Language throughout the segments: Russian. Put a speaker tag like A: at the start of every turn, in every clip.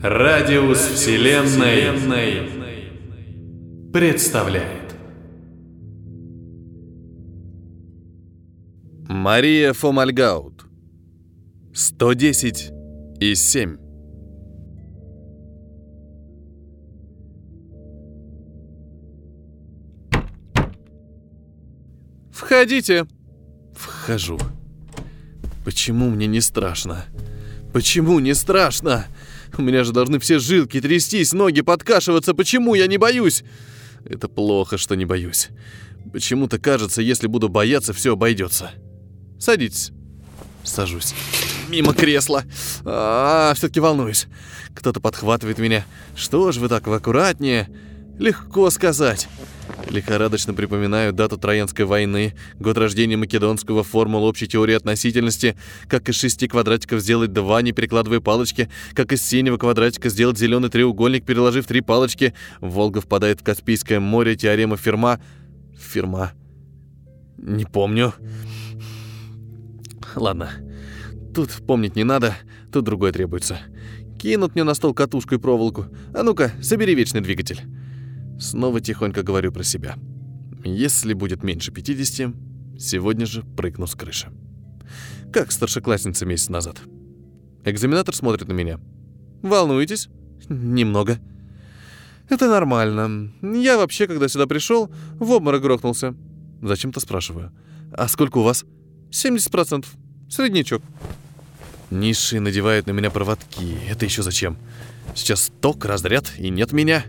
A: Радиус Вселенной представляет
B: Мария Фомальгаут 110 и 7 Входите. Вхожу. Почему мне не страшно? Почему не страшно? У меня же должны все жилки трястись, ноги подкашиваться. Почему я не боюсь? Это плохо, что не боюсь. Почему-то кажется, если буду бояться, все обойдется. Садитесь. Сажусь. Мимо кресла. А, все-таки волнуюсь. Кто-то подхватывает меня. Что ж вы так, аккуратнее? Легко сказать. Лихорадочно припоминаю дату Троянской войны, год рождения Македонского, формулу общей теории относительности, как из шести квадратиков сделать два, не перекладывая палочки, как из синего квадратика сделать зеленый треугольник, переложив три палочки. Волга впадает в Каспийское море, теорема Ферма. Ферма. Не помню. Ладно. Тут помнить не надо, тут другое требуется. Кинут мне на стол катушку и проволоку. А ну-ка, собери вечный двигатель. Снова тихонько говорю про себя. Если будет меньше 50, сегодня же прыгну с крыши. Как старшеклассница месяц назад. Экзаменатор смотрит на меня. Волнуетесь? Немного. Это нормально. Я вообще, когда сюда пришел, в обморок грохнулся. Зачем-то спрашиваю. А сколько у вас? 70%. Среднячок. Низшие надевают на меня проводки. Это еще зачем? Сейчас ток, разряд, и нет меня.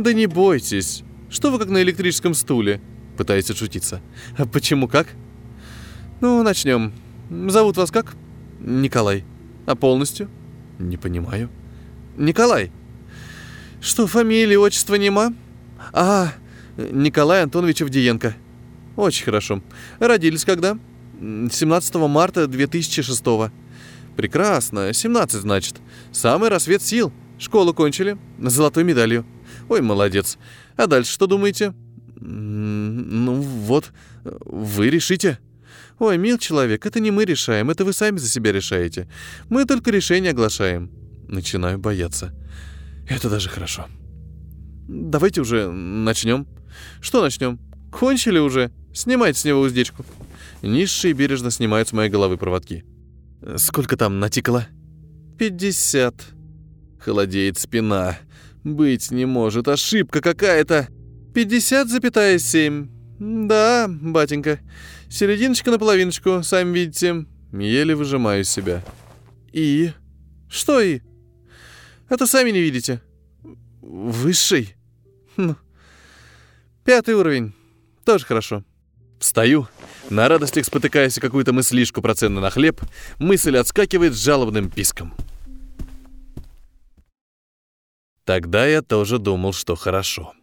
B: «Да не бойтесь. Что вы как на электрическом стуле?» Пытается шутиться. «А почему как?» «Ну, начнем. Зовут вас как?» «Николай. А полностью?» «Не понимаю». «Николай. Что, фамилия, отчество нема?» «А, Николай Антонович Авдиенко». «Очень хорошо. Родились когда?» «17 марта 2006 «Прекрасно. 17, значит. Самый рассвет сил. Школу кончили. С золотой медалью». Ой, молодец. А дальше что думаете? Ну вот, вы решите. Ой, мил человек, это не мы решаем, это вы сами за себя решаете. Мы только решение оглашаем. Начинаю бояться. Это даже хорошо. Давайте уже начнем. Что начнем? Кончили уже? Снимайте с него уздечку. Низшие бережно снимают с моей головы проводки. Сколько там натикало? Пятьдесят. Холодеет спина. Быть не может, ошибка какая-то. 50,7. Да, батенька. Серединочка на половиночку, сами видите. Еле выжимаю себя. И? Что и? Это сами не видите. Высший? Ну. Пятый уровень. Тоже хорошо. Встаю, на радостях спотыкаясь какую-то мыслишку про цены на хлеб, мысль отскакивает с жалобным писком. Тогда я тоже думал, что хорошо.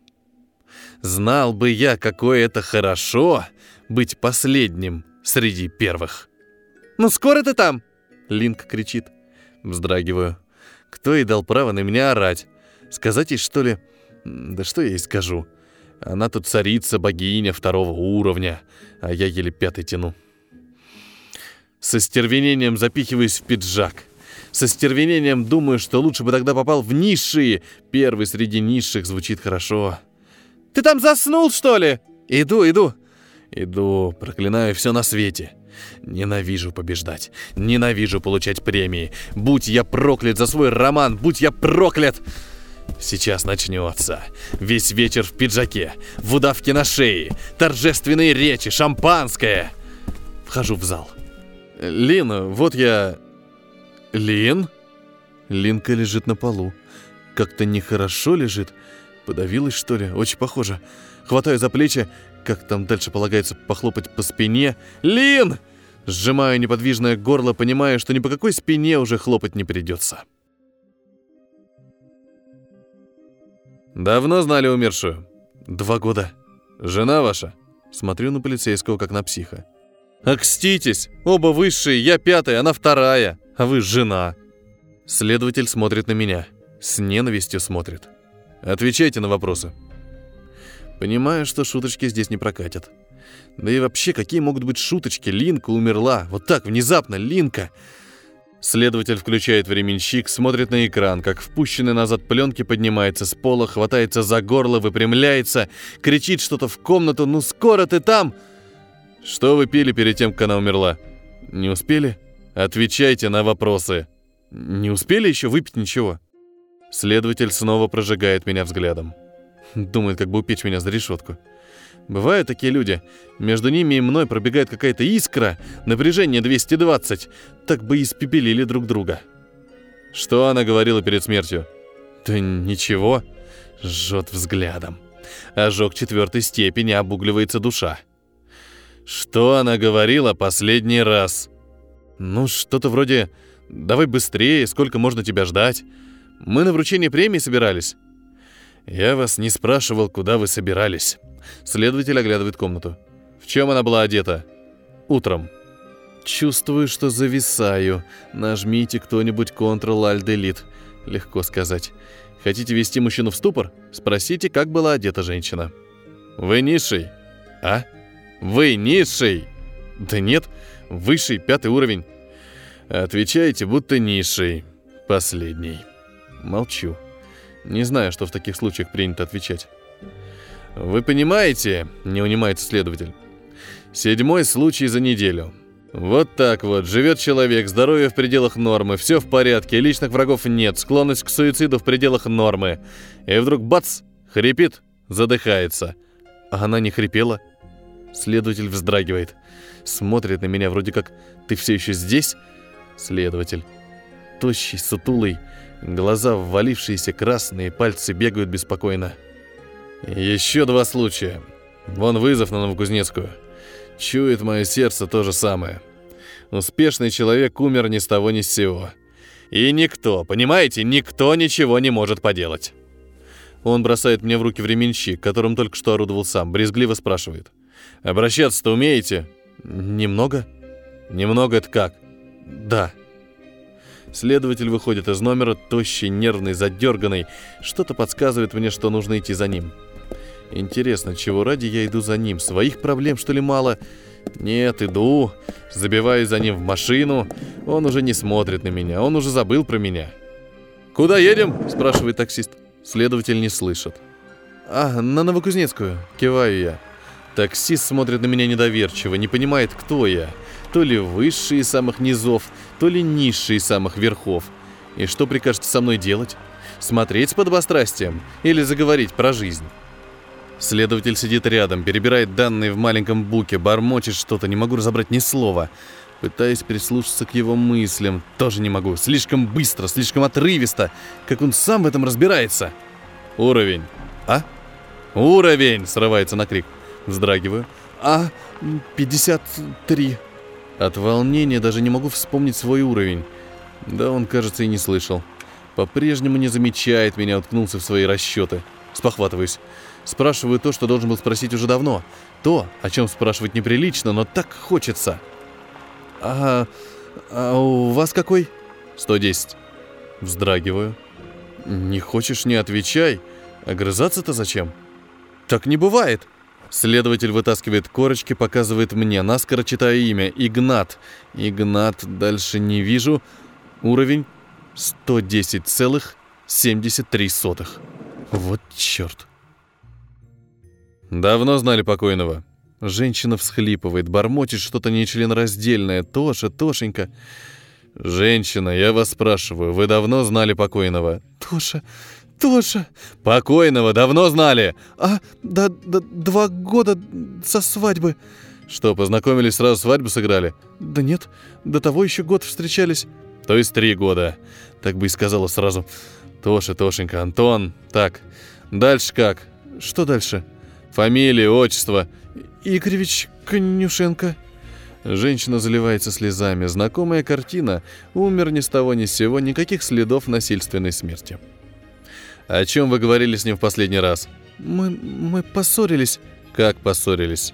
B: Знал бы я, какое это хорошо быть последним среди первых. «Ну скоро ты там?» Линк кричит. Вздрагиваю. Кто ей дал право на меня орать? Сказать ей, что ли? Да что я ей скажу? Она тут царица, богиня второго уровня, а я еле пятый тяну. Со стервенением запихиваюсь в пиджак — со стервенением думаю, что лучше бы тогда попал в низшие. Первый среди низших звучит хорошо. «Ты там заснул, что ли?» «Иду, иду». Иду, проклинаю все на свете. Ненавижу побеждать. Ненавижу получать премии. Будь я проклят за свой роман, будь я проклят! Сейчас начнется. Весь вечер в пиджаке, в удавке на шее, торжественные речи, шампанское. Вхожу в зал. Лина, вот я... «Лин?» Линка лежит на полу. Как-то нехорошо лежит. Подавилась, что ли? Очень похоже. Хватаю за плечи, как там дальше полагается похлопать по спине. «Лин!» Сжимаю неподвижное горло, понимая, что ни по какой спине уже хлопать не придется. «Давно знали умершую?» «Два года». «Жена ваша?» Смотрю на полицейского, как на психа. «Окститесь! Оба высшие, я пятая, она вторая!» А вы жена». Следователь смотрит на меня. С ненавистью смотрит. Отвечайте на вопросы. Понимаю, что шуточки здесь не прокатят. Да и вообще, какие могут быть шуточки? Линка умерла. Вот так, внезапно, Линка. Следователь включает временщик, смотрит на экран, как впущенный назад пленки поднимается с пола, хватается за горло, выпрямляется, кричит что-то в комнату «Ну скоро ты там!» «Что вы пили перед тем, как она умерла?» «Не успели?» «Отвечайте на вопросы!» «Не успели еще выпить ничего?» Следователь снова прожигает меня взглядом. Думает, как бы упечь меня за решетку. Бывают такие люди. Между ними и мной пробегает какая-то искра, напряжение 220. Так бы испепелили друг друга. Что она говорила перед смертью? Да ничего. Жжет взглядом. Ожог четвертой степени, обугливается душа. Что она говорила последний раз? Ну, что-то вроде «давай быстрее, сколько можно тебя ждать?» Мы на вручение премии собирались. Я вас не спрашивал, куда вы собирались. Следователь оглядывает комнату. В чем она была одета? Утром. Чувствую, что зависаю. Нажмите кто-нибудь Ctrl-Alt-Delete. Легко сказать. Хотите вести мужчину в ступор? Спросите, как была одета женщина. Вы низший? А? Вы низший? Да нет, высший, пятый уровень. Отвечаете, будто низший. Последний. Молчу. Не знаю, что в таких случаях принято отвечать. «Вы понимаете?» — не унимается следователь. «Седьмой случай за неделю. Вот так вот, живет человек, здоровье в пределах нормы, все в порядке, личных врагов нет, склонность к суициду в пределах нормы. И вдруг бац, хрипит, задыхается. А она не хрипела. Следователь вздрагивает. Смотрит на меня вроде как «Ты все еще здесь?» Следователь. Тощий, сутулый, глаза ввалившиеся красные, пальцы бегают беспокойно. Еще два случая. Вон вызов на Новокузнецкую. Чует мое сердце то же самое. Успешный человек умер ни с того ни с сего. И никто, понимаете, никто ничего не может поделать. Он бросает мне в руки временщик, которым только что орудовал сам, брезгливо спрашивает. «Обращаться-то умеете?» «Немного?» «Немного это как?» «Да». Следователь выходит из номера, тощий, нервный, задерганный. Что-то подсказывает мне, что нужно идти за ним. Интересно, чего ради я иду за ним? Своих проблем, что ли, мало? Нет, иду. Забиваюсь за ним в машину. Он уже не смотрит на меня. Он уже забыл про меня. «Куда едем?» – спрашивает таксист. Следователь не слышит. «А, на Новокузнецкую», – киваю я. Таксист смотрит на меня недоверчиво, не понимает, кто я. То ли высший из самых низов, то ли низший из самых верхов. И что прикажете со мной делать? Смотреть с подобострастием или заговорить про жизнь? Следователь сидит рядом, перебирает данные в маленьком буке, бормочет что-то, не могу разобрать ни слова. Пытаюсь прислушаться к его мыслям, тоже не могу. Слишком быстро, слишком отрывисто, как он сам в этом разбирается. Уровень. А? Уровень! Срывается на крик. Вздрагиваю. А, 53. От волнения даже не могу вспомнить свой уровень. Да он, кажется, и не слышал. По-прежнему не замечает меня, уткнулся в свои расчеты. Спохватываюсь. Спрашиваю то, что должен был спросить уже давно. То, о чем спрашивать неприлично, но так хочется. А, а у вас какой? 110. Вздрагиваю. Не хочешь, не отвечай. Огрызаться-то зачем? Так не бывает. Следователь вытаскивает корочки, показывает мне, наскоро читаю имя. Игнат. Игнат, дальше не вижу. Уровень 110,73. Вот черт. Давно знали покойного. Женщина всхлипывает, бормочет что-то нечленораздельное. Тоша, Тошенька. Женщина, я вас спрашиваю, вы давно знали покойного? Тоша, Тоша. Покойного давно знали? А, да, да, два года со свадьбы. Что, познакомились, сразу свадьбу сыграли? Да нет, до того еще год встречались. То есть три года. Так бы и сказала сразу. Тоша, Тошенька, Антон. Так, дальше как? Что дальше? Фамилия, отчество. Игоревич Конюшенко. Женщина заливается слезами. Знакомая картина. Умер ни с того ни с сего, никаких следов насильственной смерти. О чем вы говорили с ним в последний раз? Мы, мы поссорились. Как поссорились?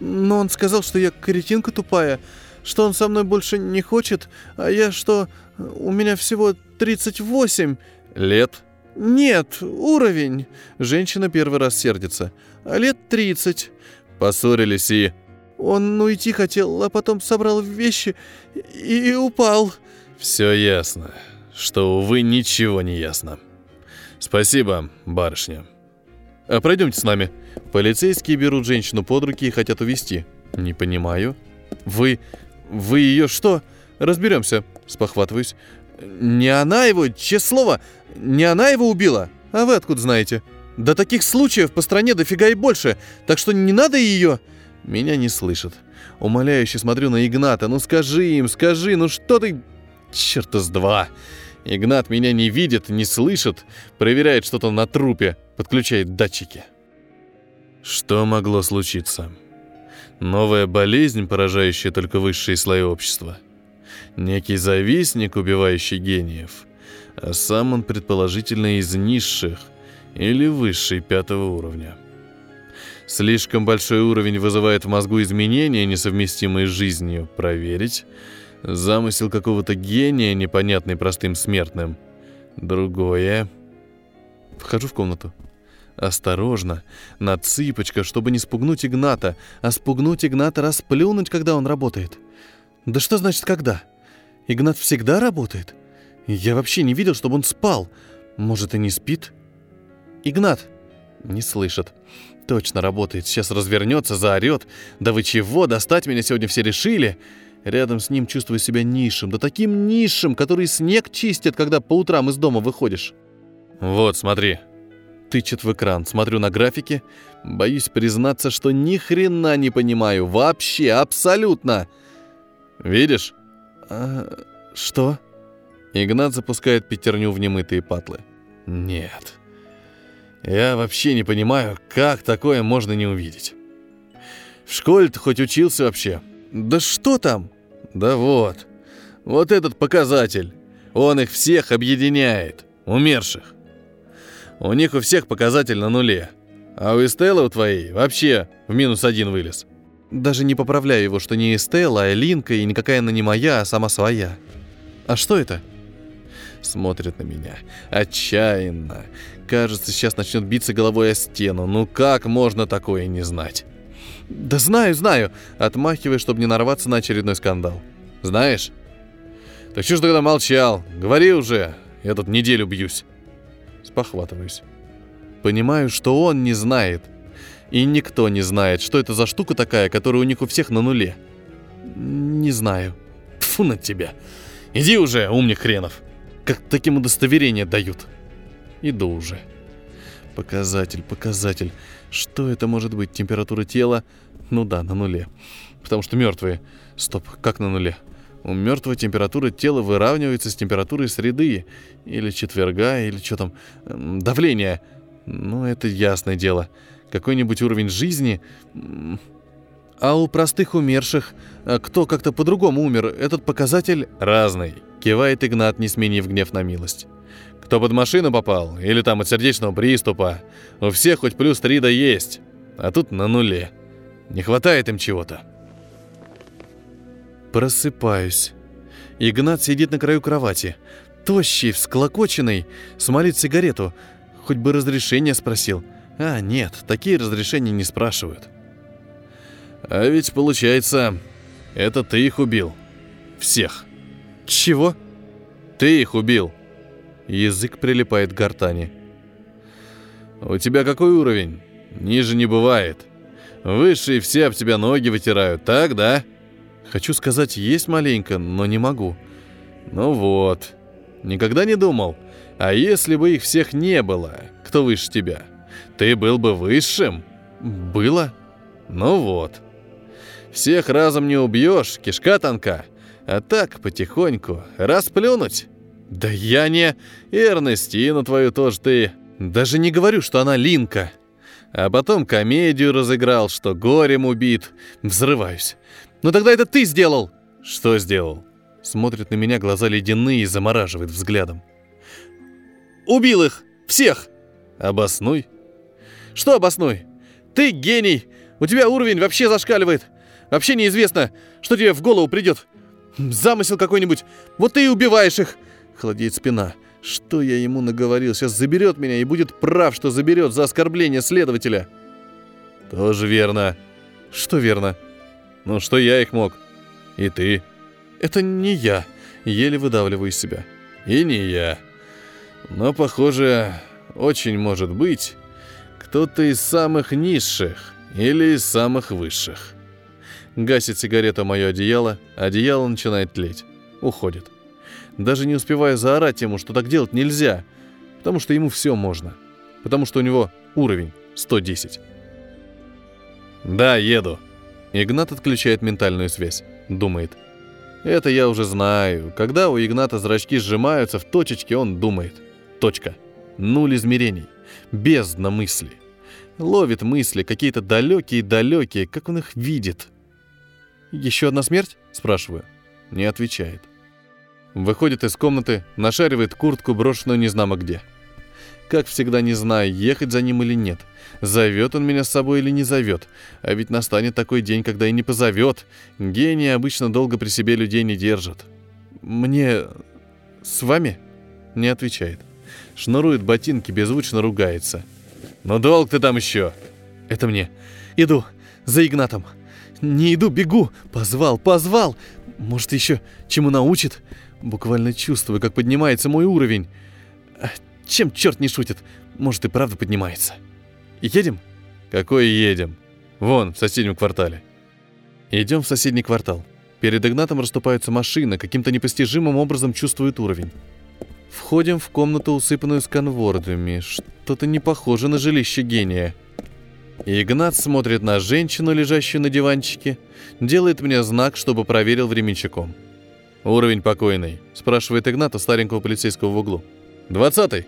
B: Но он сказал, что я каретинка тупая, что он со мной больше не хочет, а я что, у меня всего 38 лет. Нет, уровень. Женщина первый раз сердится а лет тридцать. Поссорились и... Он уйти хотел, а потом собрал вещи и, и упал. Все ясно, что, увы, ничего не ясно. Спасибо, барышня. А пройдемте с нами. Полицейские берут женщину под руки и хотят увести. Не понимаю. Вы... вы ее что? Разберемся. Спохватываюсь. Не она его, честное слово, не она его убила. А вы откуда знаете? Да таких случаев по стране дофига и больше, так что не надо ее... Меня не слышат. Умоляюще смотрю на Игната. Ну скажи им, скажи, ну что ты... Черт с два. Игнат меня не видит, не слышит, проверяет что-то на трупе, подключает датчики. Что могло случиться? Новая болезнь, поражающая только высшие слои общества. Некий завистник, убивающий гениев. А сам он, предположительно, из низших или высшей пятого уровня. Слишком большой уровень вызывает в мозгу изменения, несовместимые с жизнью. Проверить – Замысел какого-то гения, непонятный простым смертным. Другое. Вхожу в комнату. Осторожно, на цыпочках, чтобы не спугнуть Игната, а спугнуть Игната расплюнуть, когда он работает. Да что значит «когда»? Игнат всегда работает? Я вообще не видел, чтобы он спал. Может, и не спит? Игнат! Не слышит. Точно работает. Сейчас развернется, заорет. Да вы чего, достать меня сегодня все решили? Рядом с ним чувствую себя низшим, да таким низшим, который снег чистит, когда по утрам из дома выходишь. Вот, смотри. Тычет в экран, смотрю на графики, боюсь признаться, что ни хрена не понимаю, вообще, абсолютно. Видишь? А, что? Игнат запускает пятерню в немытые патлы. Нет. Я вообще не понимаю, как такое можно не увидеть. В школе ты хоть учился вообще? Да что там? Да вот. Вот этот показатель. Он их всех объединяет. Умерших. У них у всех показатель на нуле. А у Эстелла у твоей вообще в минус один вылез. Даже не поправляю его, что не Эстелла, а Линка, и никакая она не моя, а сама своя. А что это? Смотрит на меня. Отчаянно. Кажется, сейчас начнет биться головой о стену. Ну как можно такое не знать? «Да знаю, знаю!» Отмахивая, чтобы не нарваться на очередной скандал. «Знаешь?» «Так что ж тогда молчал? Говори уже! Я тут неделю бьюсь!» Спохватываюсь. Понимаю, что он не знает. И никто не знает, что это за штука такая, которая у них у всех на нуле. Не знаю. Тфу на тебя. Иди уже, умник хренов. Как таким удостоверения дают. Иду уже. Показатель, показатель. Что это может быть? Температура тела? Ну да, на нуле. Потому что мертвые. Стоп, как на нуле? У мертвого температура тела выравнивается с температурой среды. Или четверга, или что там. Давление. Ну, это ясное дело. Какой-нибудь уровень жизни... А у простых умерших, а кто как-то по-другому умер, этот показатель разный. Кивает Игнат, не сменив гнев на милость. Кто под машину попал, или там от сердечного приступа, у всех хоть плюс 3 да есть, а тут на нуле. Не хватает им чего-то. Просыпаюсь. Игнат сидит на краю кровати. Тощий, всклокоченный, смолит сигарету. Хоть бы разрешение спросил. А, нет, такие разрешения не спрашивают. А ведь получается, это ты их убил. Всех. Чего? Ты их убил. Язык прилипает к гортани. «У тебя какой уровень? Ниже не бывает. Высшие все об тебя ноги вытирают, так, да?» Хочу сказать «есть маленько», но не могу. «Ну вот. Никогда не думал? А если бы их всех не было, кто выше тебя? Ты был бы высшим?» «Было?» «Ну вот. Всех разом не убьешь, кишка тонка. А так, потихоньку, расплюнуть». «Да я не... Эрнестину твою тоже ты... Даже не говорю, что она Линка. А потом комедию разыграл, что горем убит. Взрываюсь. Но тогда это ты сделал!» «Что сделал?» Смотрит на меня, глаза ледяные и замораживает взглядом. «Убил их! Всех!» «Обоснуй!» «Что обоснуй? Ты гений! У тебя уровень вообще зашкаливает! Вообще неизвестно, что тебе в голову придет! Замысел какой-нибудь! Вот ты и убиваешь их! Холодеет спина. Что я ему наговорил? Сейчас заберет меня и будет прав, что заберет за оскорбление следователя. Тоже верно. Что верно? Ну, что я их мог. И ты. Это не я. еле выдавливаю из себя. И не я. Но, похоже, очень может быть, кто-то из самых низших или из самых высших. Гасит сигарета мое одеяло, одеяло начинает тлеть. Уходит. Даже не успевая заорать ему, что так делать нельзя, потому что ему все можно. Потому что у него уровень 110. «Да, еду». Игнат отключает ментальную связь. Думает. Это я уже знаю. Когда у Игната зрачки сжимаются в точечке, он думает. Точка. Нуль измерений. Бездна мысли. Ловит мысли, какие-то далекие-далекие, как он их видит. «Еще одна смерть?» – спрашиваю. Не отвечает. Выходит из комнаты, нашаривает куртку, брошенную незнамо где. Как всегда не знаю, ехать за ним или нет. Зовет он меня с собой или не зовет. А ведь настанет такой день, когда и не позовет. Гении обычно долго при себе людей не держат. «Мне... с вами?» Не отвечает. Шнурует ботинки, беззвучно ругается. «Ну долг ты там еще?» «Это мне. Иду. За Игнатом. Не иду, бегу. Позвал, позвал. Может, еще чему научит? Буквально чувствую, как поднимается мой уровень. Чем черт не шутит? Может, и правда поднимается. Едем?
A: Какой едем? Вон, в соседнем квартале.
B: Идем в соседний квартал. Перед Игнатом расступаются машины, каким-то непостижимым образом чувствует уровень. Входим в комнату, усыпанную сканвордами. Что-то не похоже на жилище гения. Игнат смотрит на женщину, лежащую на диванчике, делает мне знак, чтобы проверил временщиком. «Уровень покойный», — спрашивает Игнат у старенького полицейского в углу. «Двадцатый».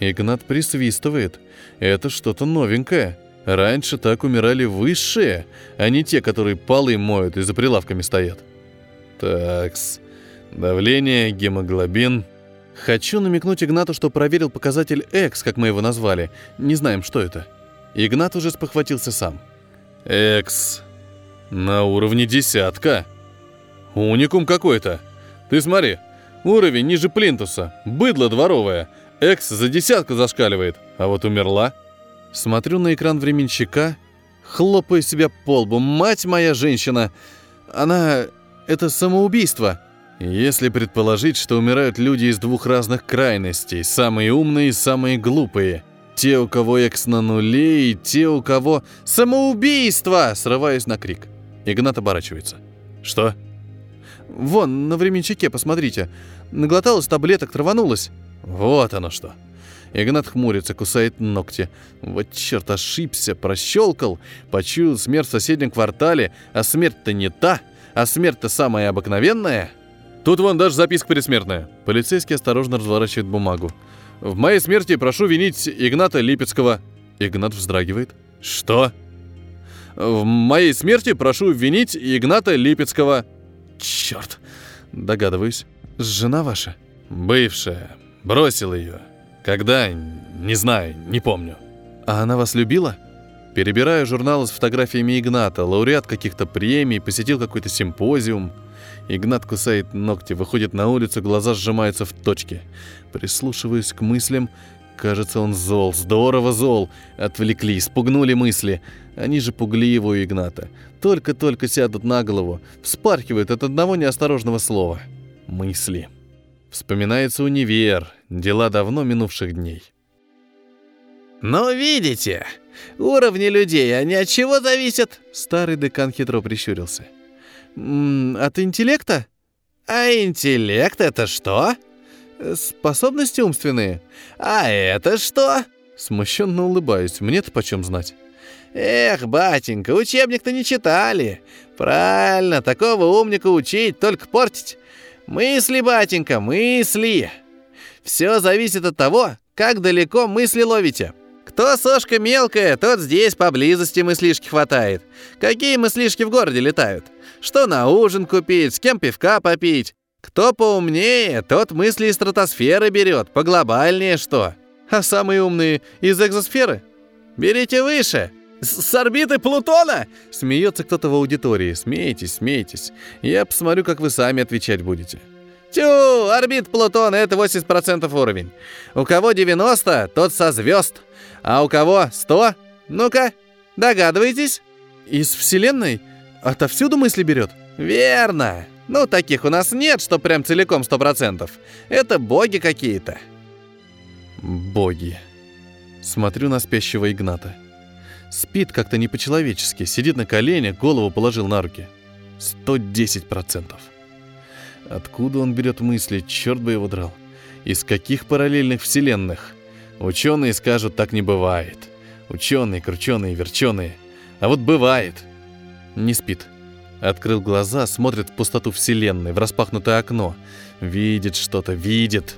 B: Игнат присвистывает. Это что-то новенькое. Раньше так умирали высшие, а не те, которые полы моют и за прилавками стоят. Такс. Давление, гемоглобин. Хочу намекнуть Игнату, что проверил показатель X, как мы его назвали. Не знаем, что это. Игнат уже спохватился сам.
A: X. На уровне десятка. Уникум какой-то. Ты смотри, уровень ниже плинтуса. Быдло дворовое. Экс за десятку зашкаливает. А вот умерла.
B: Смотрю на экран временщика, хлопаю себя по лбу. Мать моя женщина! Она... Это самоубийство. Если предположить, что умирают люди из двух разных крайностей, самые умные и самые глупые. Те, у кого экс на нуле, и те, у кого... Самоубийство! Срываюсь на крик. Игнат оборачивается. Что? Вон, на временчике, посмотрите. Наглоталась таблеток, траванулась. Вот оно что. Игнат хмурится, кусает ногти. Вот черт, ошибся, прощелкал. Почуял смерть в соседнем квартале, а смерть-то не та, а смерть-то самая обыкновенная.
A: Тут вон даже записка предсмертная.
B: Полицейский осторожно разворачивает бумагу.
A: В моей смерти прошу винить Игната Липецкого.
B: Игнат вздрагивает.
A: Что? В моей смерти прошу винить Игната Липецкого.
B: Черт, догадываюсь. Жена ваша?
A: Бывшая. Бросил ее. Когда? Не знаю, не помню.
B: А она вас любила? Перебираю журналы с фотографиями Игната, лауреат каких-то премий, посетил какой-то симпозиум. Игнат кусает ногти, выходит на улицу, глаза сжимаются в точке. Прислушиваюсь к мыслям. Кажется, он зол, здорово зол. Отвлекли, спугнули мысли. Они же пугливы у Игната. Только-только сядут на голову, вспархивают от одного неосторожного слова. Мысли. Вспоминается универ, дела давно минувших дней.
C: «Ну, видите, уровни людей, они от чего зависят?»
B: Старый декан хитро прищурился. «М -м, «От интеллекта?»
C: «А интеллект это что?»
B: «Способности умственные».
C: «А это что?»
B: Смущенно улыбаюсь, мне-то почем знать.
C: «Эх, батенька, учебник-то не читали. Правильно, такого умника учить, только портить. Мысли, батенька, мысли. Все зависит от того, как далеко мысли ловите. Кто сошка мелкая, тот здесь поблизости мыслишки хватает. Какие мыслишки в городе летают? Что на ужин купить, с кем пивка попить? Кто поумнее, тот мысли из стратосферы берет, поглобальнее что. А самые умные из экзосферы? Берите выше. С, орбиты Плутона?
B: Смеется кто-то в аудитории. Смейтесь, смейтесь. Я посмотрю, как вы сами отвечать будете.
C: Тю, орбит Плутона — это 80% уровень. У кого 90, тот со звезд. А у кого 100? Ну-ка, догадываетесь?
B: Из Вселенной? Отовсюду мысли берет?
C: Верно. Ну, таких у нас нет, что прям целиком сто процентов. Это боги какие-то.
B: Боги. Смотрю на спящего Игната. Спит как-то не по-человечески, сидит на коленях, голову положил на руки. 110%. Откуда он берет мысли, черт бы его драл? Из каких параллельных вселенных? Ученые скажут, так не бывает. Ученые, крученые, верченые. А вот бывает. Не спит. Открыл глаза, смотрит в пустоту вселенной, в распахнутое окно. Видит что-то, видит.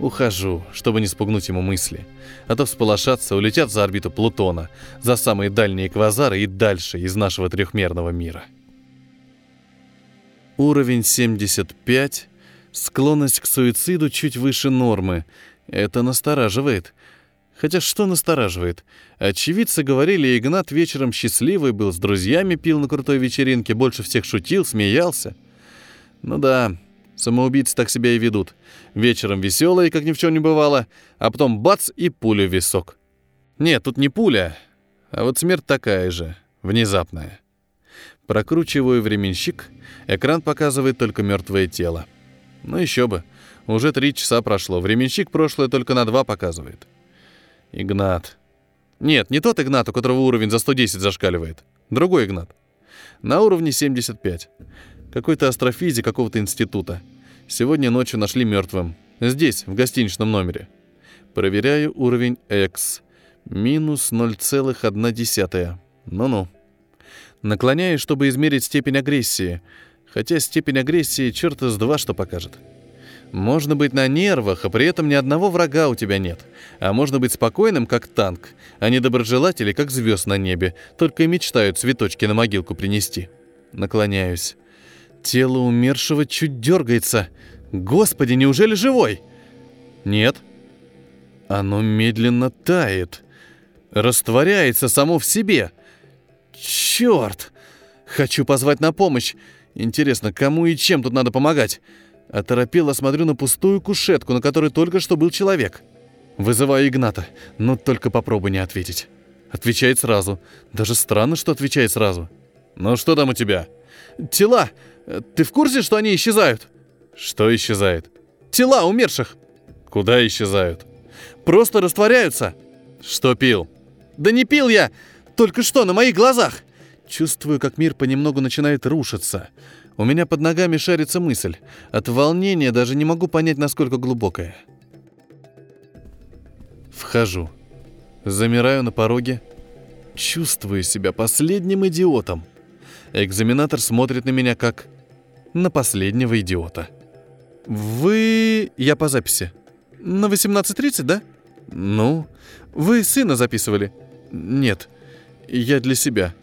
B: Ухожу, чтобы не спугнуть ему мысли. А то всполошатся, улетят за орбиту Плутона, за самые дальние квазары и дальше из нашего трехмерного мира. Уровень 75, склонность к суициду чуть выше нормы. Это настораживает. Хотя что настораживает? Очевидцы говорили, Игнат вечером счастливый был, с друзьями пил на крутой вечеринке, больше всех шутил, смеялся. Ну да, самоубийцы так себя и ведут. Вечером веселые, как ни в чем не бывало, а потом бац и пуля в висок. Нет, тут не пуля, а вот смерть такая же, внезапная. Прокручиваю временщик, экран показывает только мертвое тело. Ну еще бы, уже три часа прошло, временщик прошлое только на два показывает. Игнат. Нет, не тот Игнат, у которого уровень за 110 зашкаливает. Другой Игнат. На уровне 75. Какой-то астрофизик какого-то института. Сегодня ночью нашли мертвым. Здесь, в гостиничном номере. Проверяю уровень X. Минус 0,1. Ну-ну. Наклоняюсь, чтобы измерить степень агрессии. Хотя степень агрессии черта с два что покажет. Можно быть на нервах, а при этом ни одного врага у тебя нет. А можно быть спокойным, как танк, а не доброжелатели, как звезд на небе, только и мечтают цветочки на могилку принести. Наклоняюсь. Тело умершего чуть дергается. Господи, неужели живой? Нет. Оно медленно тает. Растворяется само в себе. Черт! Хочу позвать на помощь. Интересно, кому и чем тут надо помогать? Оторопело смотрю на пустую кушетку, на которой только что был человек. Вызываю Игната, но только попробуй не ответить. Отвечает сразу. Даже странно, что отвечает сразу. «Ну что там у тебя?» «Тела! Ты в курсе, что они исчезают?» «Что исчезает?» «Тела умерших!» «Куда исчезают?» «Просто растворяются!» «Что пил?» «Да не пил я! Только что, на моих глазах!» Чувствую, как мир понемногу начинает рушиться. У меня под ногами шарится мысль. От волнения даже не могу понять, насколько глубокая. Вхожу. Замираю на пороге. Чувствую себя последним идиотом. Экзаменатор смотрит на меня как на последнего идиота. «Вы...» Я по записи. «На 18.30, да?» «Ну...» «Вы сына записывали?» «Нет. Я для себя.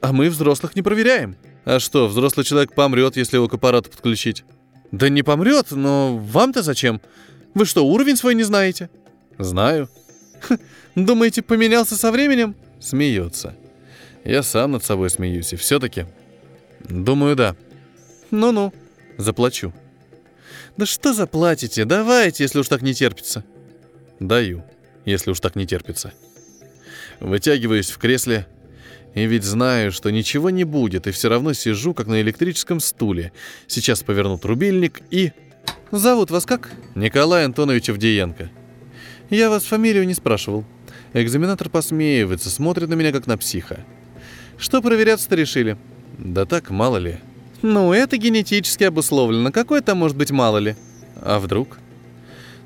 B: А мы взрослых не проверяем». А что, взрослый человек помрет, если его к аппарату подключить? Да не помрет, но вам-то зачем? Вы что, уровень свой не знаете? Знаю. думаете, поменялся со временем? Смеется. Я сам над собой смеюсь, и все-таки... Думаю, да. Ну-ну, заплачу. Да что заплатите? Давайте, если уж так не терпится. Даю, если уж так не терпится. Вытягиваюсь в кресле, и ведь знаю, что ничего не будет, и все равно сижу, как на электрическом стуле. Сейчас повернут рубильник и... «Зовут вас как?» «Николай Антонович Авдеенко». «Я вас фамилию не спрашивал». Экзаменатор посмеивается, смотрит на меня, как на психа. «Что проверяться-то решили?» «Да так, мало ли». «Ну, это генетически обусловлено. Какое там может быть мало ли?» «А вдруг?»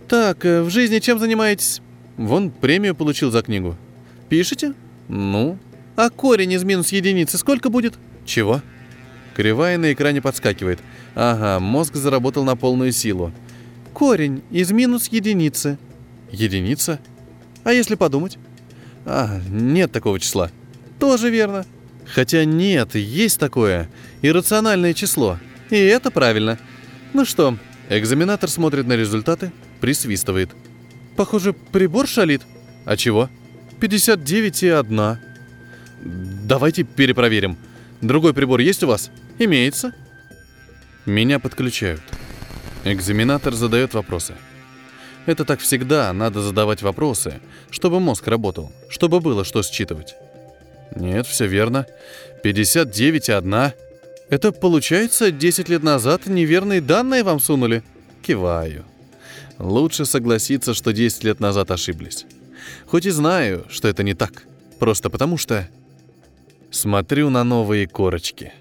B: «Так, э, в жизни чем занимаетесь?» «Вон, премию получил за книгу». «Пишете?» «Ну, а корень из минус единицы сколько будет? Чего? Кривая на экране подскакивает. Ага, мозг заработал на полную силу. Корень из минус единицы. Единица? А если подумать? А, нет такого числа. Тоже верно. Хотя нет, есть такое. Иррациональное число. И это правильно. Ну что, экзаменатор смотрит на результаты, присвистывает. Похоже, прибор шалит. А чего? 59 и 1. Давайте перепроверим. Другой прибор есть у вас? Имеется. Меня подключают. Экзаменатор задает вопросы. Это так всегда, надо задавать вопросы, чтобы мозг работал, чтобы было что считывать. Нет, все верно. 59 и одна. Это получается, 10 лет назад неверные данные вам сунули? Киваю. Лучше согласиться, что 10 лет назад ошиблись. Хоть и знаю, что это не так. Просто потому что... Смотрю на новые корочки.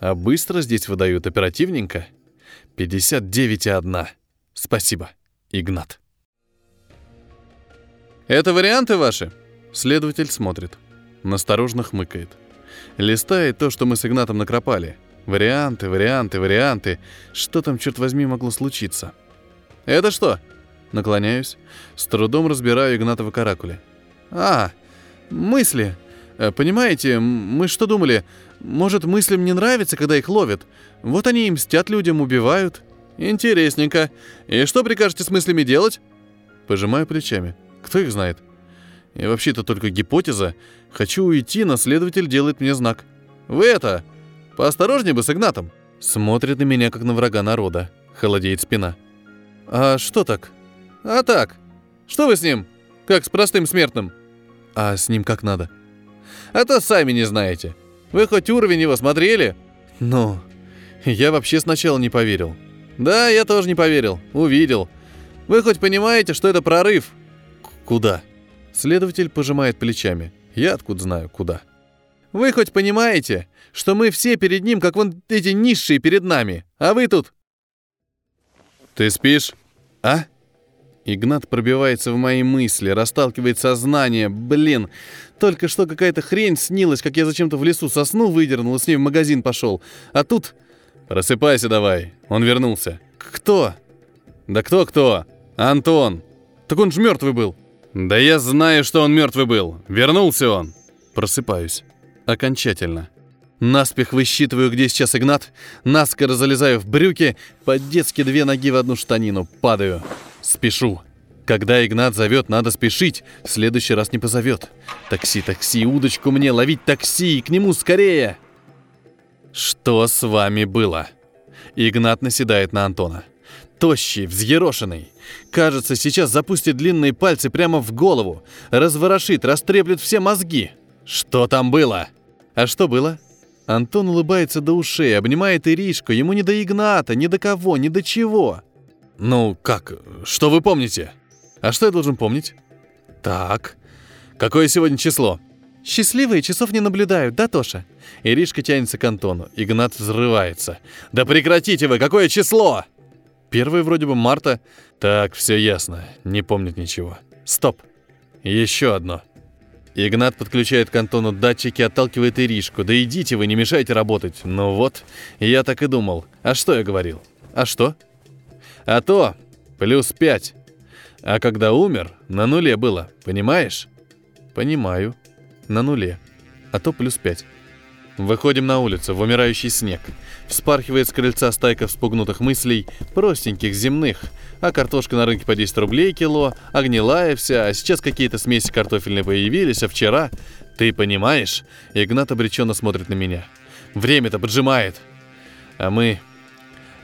B: А быстро здесь выдают оперативненько. 59,1. Спасибо, Игнат. «Это варианты ваши?» Следователь смотрит. Насторожно хмыкает. Листает то, что мы с Игнатом накропали. Варианты, варианты, варианты. Что там, черт возьми, могло случиться? «Это что?» Наклоняюсь. С трудом разбираю Игнатова каракули. «А, мысли. Э, понимаете, мы что думали? Может, мыслям не нравится, когда их ловят? Вот они и мстят людям, убивают. Интересненько. И что прикажете с мыслями делать?» Пожимаю плечами. Кто их знает? И вообще-то только гипотеза. Хочу уйти, но следователь делает мне знак. «Вы это... Поосторожнее бы с Игнатом!» Смотрит на меня, как на врага народа. Холодеет спина. «А что так?» «А так. Что вы с ним? Как с простым смертным?» «А с ним как надо?» «А то сами не знаете. Вы хоть уровень его смотрели?» «Ну, я вообще сначала не поверил». «Да, я тоже не поверил. Увидел. Вы хоть понимаете, что это прорыв?» «Куда?» Следователь пожимает плечами. «Я откуда знаю, куда?» «Вы хоть понимаете, что мы все перед ним, как вон эти низшие перед нами, а вы тут...» «Ты спишь?» «А?» Игнат пробивается в мои мысли, расталкивает сознание. Блин, только что какая-то хрень снилась, как я зачем-то в лесу сосну выдернул и с ней в магазин пошел. А тут... Просыпайся давай. Он вернулся. Кто? Да кто-кто? Антон. Так он же мертвый был. Да я знаю, что он мертвый был. Вернулся он. Просыпаюсь. Окончательно. Наспех высчитываю, где сейчас Игнат, наскоро залезаю в брюки, по-детски две ноги в одну штанину, падаю. Спешу. Когда Игнат зовет, надо спешить. В следующий раз не позовет. Такси, такси, удочку мне, ловить такси, к нему скорее. Что с вами было? Игнат наседает на Антона. Тощий, взъерошенный. Кажется, сейчас запустит длинные пальцы прямо в голову. Разворошит, растреплет все мозги. Что там было? А что было? Антон улыбается до ушей, обнимает Иришку. Ему не до Игната, ни до кого, ни до чего. «Ну, как? Что вы помните?» «А что я должен помнить?» «Так. Какое сегодня число?» «Счастливые часов не наблюдают, да, Тоша?» Иришка тянется к Антону. Игнат взрывается. «Да прекратите вы! Какое число?» «Первое вроде бы марта». «Так, все ясно. Не помнит ничего. Стоп. Еще одно». Игнат подключает к Антону датчики, отталкивает Иришку. «Да идите вы, не мешайте работать». Ну вот, я так и думал. А что я говорил? А что? А то плюс пять. А когда умер, на нуле было, понимаешь? Понимаю. На нуле. А то плюс пять. Выходим на улицу, в умирающий снег. Вспархивает с крыльца стайка вспугнутых мыслей, простеньких, земных. А картошка на рынке по 10 рублей кило, а гнилая вся, а сейчас какие-то смеси картофельные появились, а вчера... Ты понимаешь? Игнат обреченно смотрит на меня. Время-то поджимает. А мы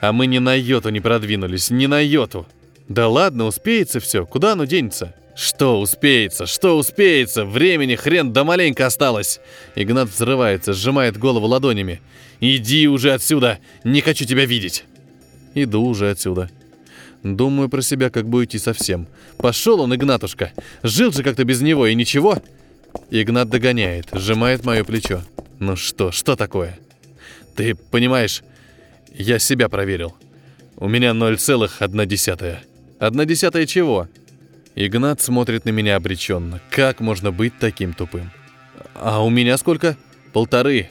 B: а мы ни на йоту не продвинулись, ни на йоту. Да ладно, успеется все, куда оно денется? Что успеется, что успеется, времени хрен да маленько осталось. Игнат взрывается, сжимает голову ладонями. Иди уже отсюда, не хочу тебя видеть. Иду уже отсюда. Думаю про себя, как бы уйти совсем. Пошел он, Игнатушка. Жил же как-то без него, и ничего. Игнат догоняет, сжимает мое плечо. Ну что, что такое? Ты понимаешь, я себя проверил. У меня 0,1. Одна десятая чего? Игнат смотрит на меня обреченно. Как можно быть таким тупым? А у меня сколько? Полторы.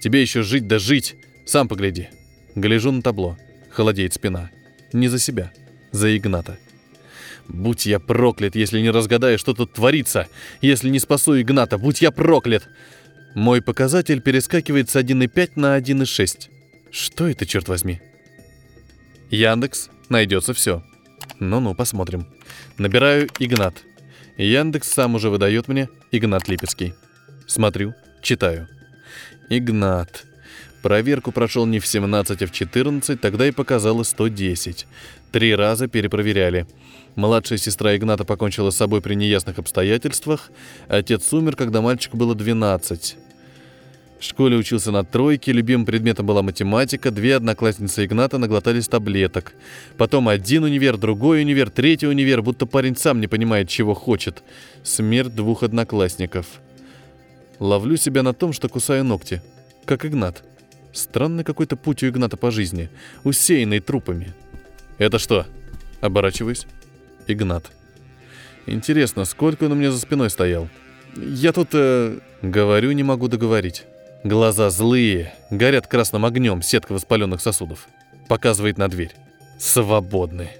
B: Тебе еще жить да жить. Сам погляди. Гляжу на табло. Холодеет спина. Не за себя. За Игната. Будь я проклят, если не разгадаю, что тут творится. Если не спасу Игната, будь я проклят. Мой показатель перескакивает с 1,5 на 1,6. Что это, черт возьми? Яндекс, найдется все. Ну-ну, посмотрим. Набираю Игнат. Яндекс сам уже выдает мне Игнат Липецкий. Смотрю, читаю. Игнат. Проверку прошел не в 17, а в 14, тогда и показало 110. Три раза перепроверяли. Младшая сестра Игната покончила с собой при неясных обстоятельствах. Отец умер, когда мальчику было 12. В школе учился на тройке, любимым предметом была математика, две одноклассницы Игната наглотались таблеток. Потом один универ, другой универ, третий универ, будто парень сам не понимает, чего хочет. Смерть двух одноклассников. Ловлю себя на том, что кусаю ногти. Как Игнат. Странный какой-то путь у Игната по жизни, усеянный трупами. «Это что?» Оборачиваюсь. Игнат. Интересно, сколько он у меня за спиной стоял? Я тут... Э, говорю, не могу договорить. Глаза злые, горят красным огнем, сетка воспаленных сосудов. Показывает на дверь. Свободны.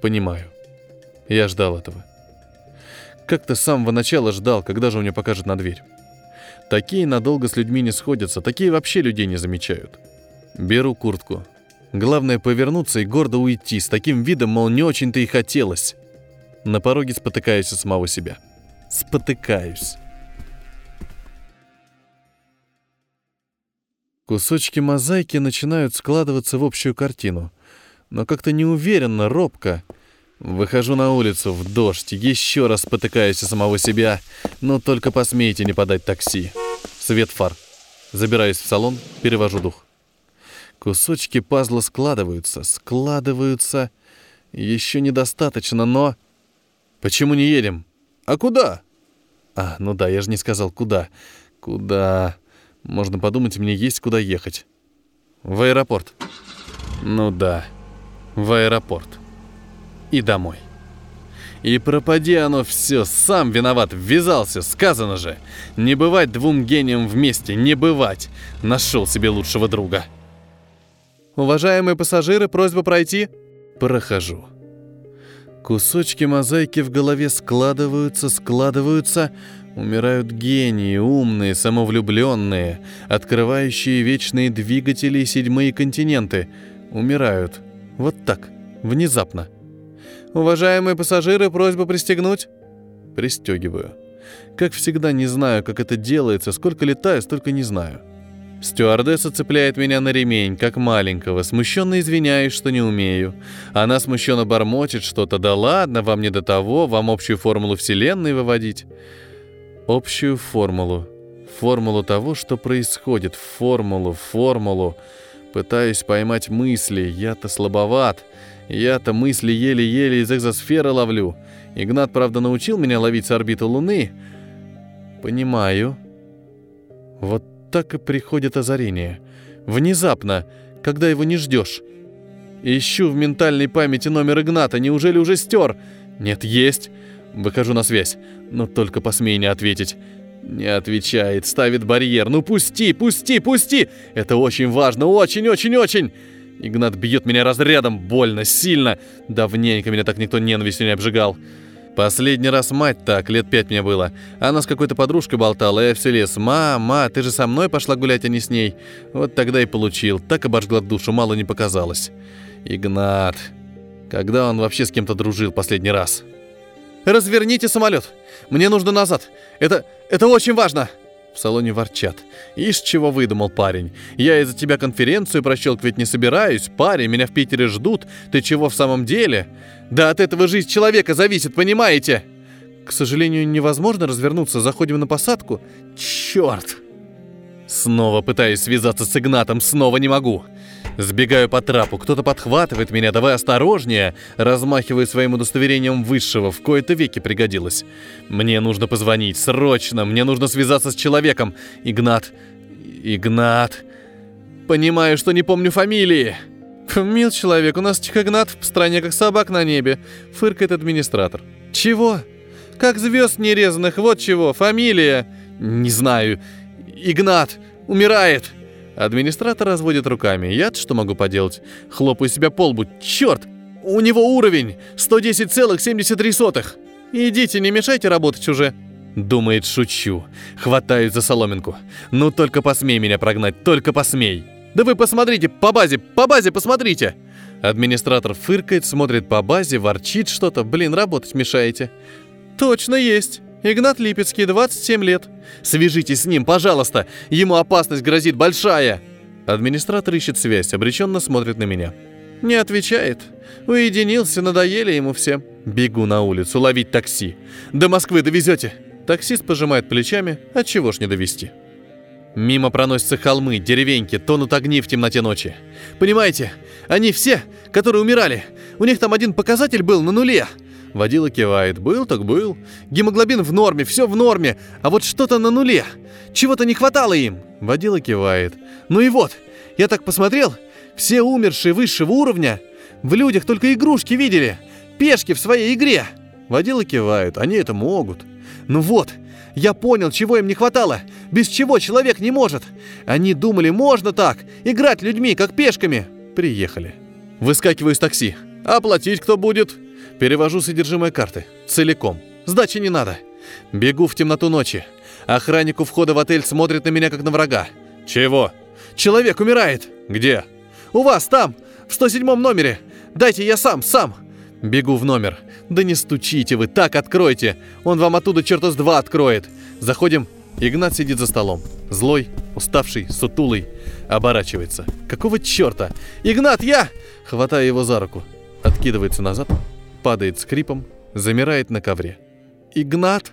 B: Понимаю. Я ждал этого. Как-то с самого начала ждал, когда же мне покажет на дверь. Такие надолго с людьми не сходятся, такие вообще людей не замечают. Беру куртку. Главное повернуться и гордо уйти, с таким видом, мол, не очень-то и хотелось. На пороге спотыкаюсь от самого себя. Спотыкаюсь. Кусочки мозаики начинают складываться в общую картину, но как-то неуверенно, робко. Выхожу на улицу в дождь, еще раз спотыкаюсь о самого себя, но только посмейте не подать такси. Свет фар. Забираюсь в салон, перевожу дух. Кусочки пазла складываются, складываются. Еще недостаточно, но... Почему не едем? А куда? А, ну да, я же не сказал, куда. Куда? Можно подумать, мне есть куда ехать. В аэропорт. Ну да, в аэропорт. И домой. И пропади оно все, сам виноват, ввязался, сказано же. Не бывать двум гениям вместе, не бывать. Нашел себе лучшего друга. Уважаемые пассажиры, просьба пройти. Прохожу. Кусочки мозаики в голове складываются, складываются, Умирают гении, умные, самовлюбленные, открывающие вечные двигатели и седьмые континенты. Умирают. Вот так, внезапно. «Уважаемые пассажиры, просьба пристегнуть?» Пристегиваю. Как всегда, не знаю, как это делается, сколько летаю, столько не знаю. Стюардесса цепляет меня на ремень, как маленького, смущенно извиняюсь, что не умею. Она смущенно бормочет что-то, да ладно, вам не до того, вам общую формулу Вселенной выводить общую формулу. Формулу того, что происходит. Формулу, формулу. Пытаюсь поймать мысли. Я-то слабоват. Я-то мысли еле-еле из экзосферы ловлю. Игнат, правда, научил меня ловить с орбиты Луны. Понимаю. Вот так и приходит озарение. Внезапно, когда его не ждешь. Ищу в ментальной памяти номер Игната. Неужели уже стер? Нет, есть. Выхожу на связь, но только посмей не ответить. Не отвечает, ставит барьер. Ну пусти, пусти, пусти! Это очень важно, очень-очень-очень! Игнат бьет меня разрядом, больно, сильно. Давненько меня так никто ненавистью не обжигал. Последний раз мать так, лет пять мне было. Она с какой-то подружкой болтала, и я все лес. «Мама, ты же со мной пошла гулять, а не с ней». Вот тогда и получил. Так обожгла душу, мало не показалось. Игнат. Когда он вообще с кем-то дружил последний раз? «Разверните самолет! Мне нужно назад! Это... это очень важно!» В салоне ворчат. «Ишь, чего выдумал парень? Я из-за тебя конференцию прощелкивать не собираюсь. Парень, меня в Питере ждут. Ты чего в самом деле? Да от этого жизнь человека зависит, понимаете?» «К сожалению, невозможно развернуться. Заходим на посадку. Черт!» Снова пытаюсь связаться с Игнатом, снова не могу. Сбегаю по трапу, кто-то подхватывает меня, давай осторожнее, размахиваю своим удостоверением высшего, в кои-то веки пригодилось. Мне нужно позвонить, срочно, мне нужно связаться с человеком. Игнат... Игнат... Понимаю, что не помню фамилии. Мил человек, у нас Игнат в стране как собак на небе, фыркает администратор. Чего? Как звезд нерезанных, вот чего, фамилия. Не знаю. Игнат умирает. Администратор разводит руками. Я что могу поделать? Хлопаю себя по лбу. Черт! У него уровень 110,73. Идите, не мешайте работать уже. Думает, шучу. Хватаю за соломинку. Ну только посмей меня прогнать, только посмей. Да вы посмотрите, по базе, по базе посмотрите. Администратор фыркает, смотрит по базе, ворчит что-то. Блин, работать мешаете. Точно есть. Игнат Липецкий, 27 лет. Свяжитесь с ним, пожалуйста. Ему опасность грозит большая. Администратор ищет связь, обреченно смотрит на меня. Не отвечает. Уединился, надоели ему все. Бегу на улицу ловить такси. До Москвы довезете. Таксист пожимает плечами, от чего ж не довести. Мимо проносятся холмы, деревеньки, тонут огни в темноте ночи. Понимаете, они все, которые умирали. У них там один показатель был на нуле. Водила кивает. Был так был. Гемоглобин в норме, все в норме. А вот что-то на нуле. Чего-то не хватало им. Водила кивает. Ну и вот, я так посмотрел. Все умершие высшего уровня в людях только игрушки видели. Пешки в своей игре. Водила кивает. Они это могут. Ну вот, я понял, чего им не хватало. Без чего человек не может. Они думали, можно так, играть людьми, как пешками. Приехали. Выскакиваю из такси. Оплатить кто будет? Перевожу содержимое карты. Целиком. Сдачи не надо. Бегу в темноту ночи. Охранник у входа в отель смотрит на меня, как на врага. Чего? Человек умирает. Где? У вас там, в 107 номере. Дайте я сам, сам. Бегу в номер. Да не стучите вы, так откройте. Он вам оттуда черта два откроет. Заходим. Игнат сидит за столом. Злой, уставший, сутулый. Оборачивается. Какого черта? Игнат, я! Хватаю его за руку. Откидывается назад. Падает скрипом. Замирает на ковре. Игнат!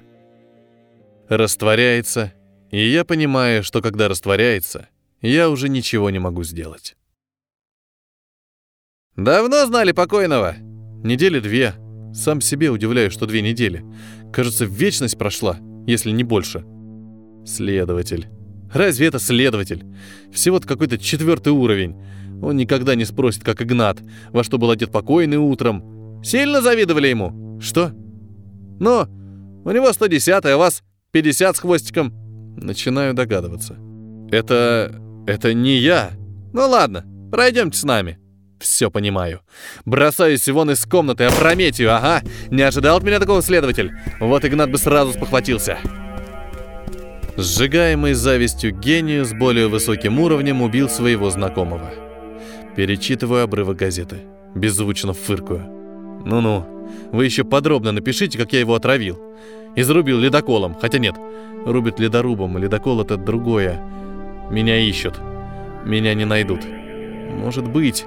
B: Растворяется. И я понимаю, что когда растворяется, я уже ничего не могу сделать.
C: «Давно знали покойного?»
B: Недели две. Сам себе удивляюсь, что две недели. Кажется, вечность прошла, если не больше. Следователь. Разве это следователь? Всего-то какой-то четвертый уровень. Он никогда не спросит, как Игнат, во что был одет покойный утром.
C: Сильно завидовали ему?
B: Что?
C: Ну, у него 110, а у вас 50 с хвостиком.
B: Начинаю догадываться. Это... это не я.
C: Ну ладно, пройдемте с нами.
B: Все понимаю. Бросаюсь вон из комнаты, опрометью, ага. Не ожидал от меня такого следователь. Вот Игнат бы сразу спохватился. Сжигаемый завистью гению с более высоким уровнем убил своего знакомого. Перечитываю обрывок газеты. Беззвучно фыркую. Ну-ну, вы еще подробно напишите, как я его отравил. Изрубил ледоколом, хотя нет, рубит ледорубом, ледокол это другое. Меня ищут. Меня не найдут. Может быть,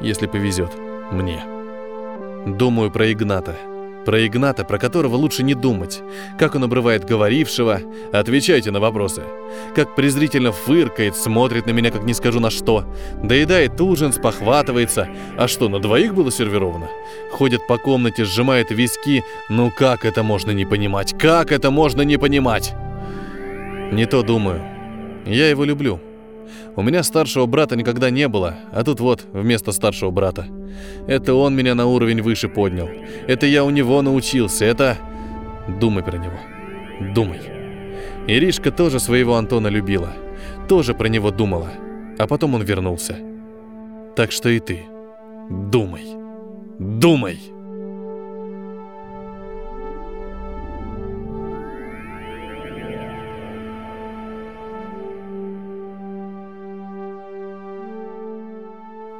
B: если повезет, мне. Думаю про Игната. Про Игната, про которого лучше не думать. Как он обрывает говорившего. Отвечайте на вопросы. Как презрительно фыркает, смотрит на меня, как не скажу на что. Доедает ужин, спохватывается. А что, на двоих было сервировано? Ходит по комнате, сжимает виски. Ну как это можно не понимать? Как это можно не понимать? Не то думаю. Я его люблю. У меня старшего брата никогда не было, а тут вот вместо старшего брата. Это он меня на уровень выше поднял. Это я у него научился. Это... Думай про него. Думай. Иришка тоже своего Антона любила. Тоже про него думала. А потом он вернулся. Так что и ты. Думай. Думай.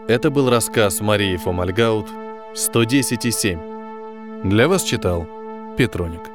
B: Это был рассказ Марии Фомальгаут «110,7». Для вас читал Петроник.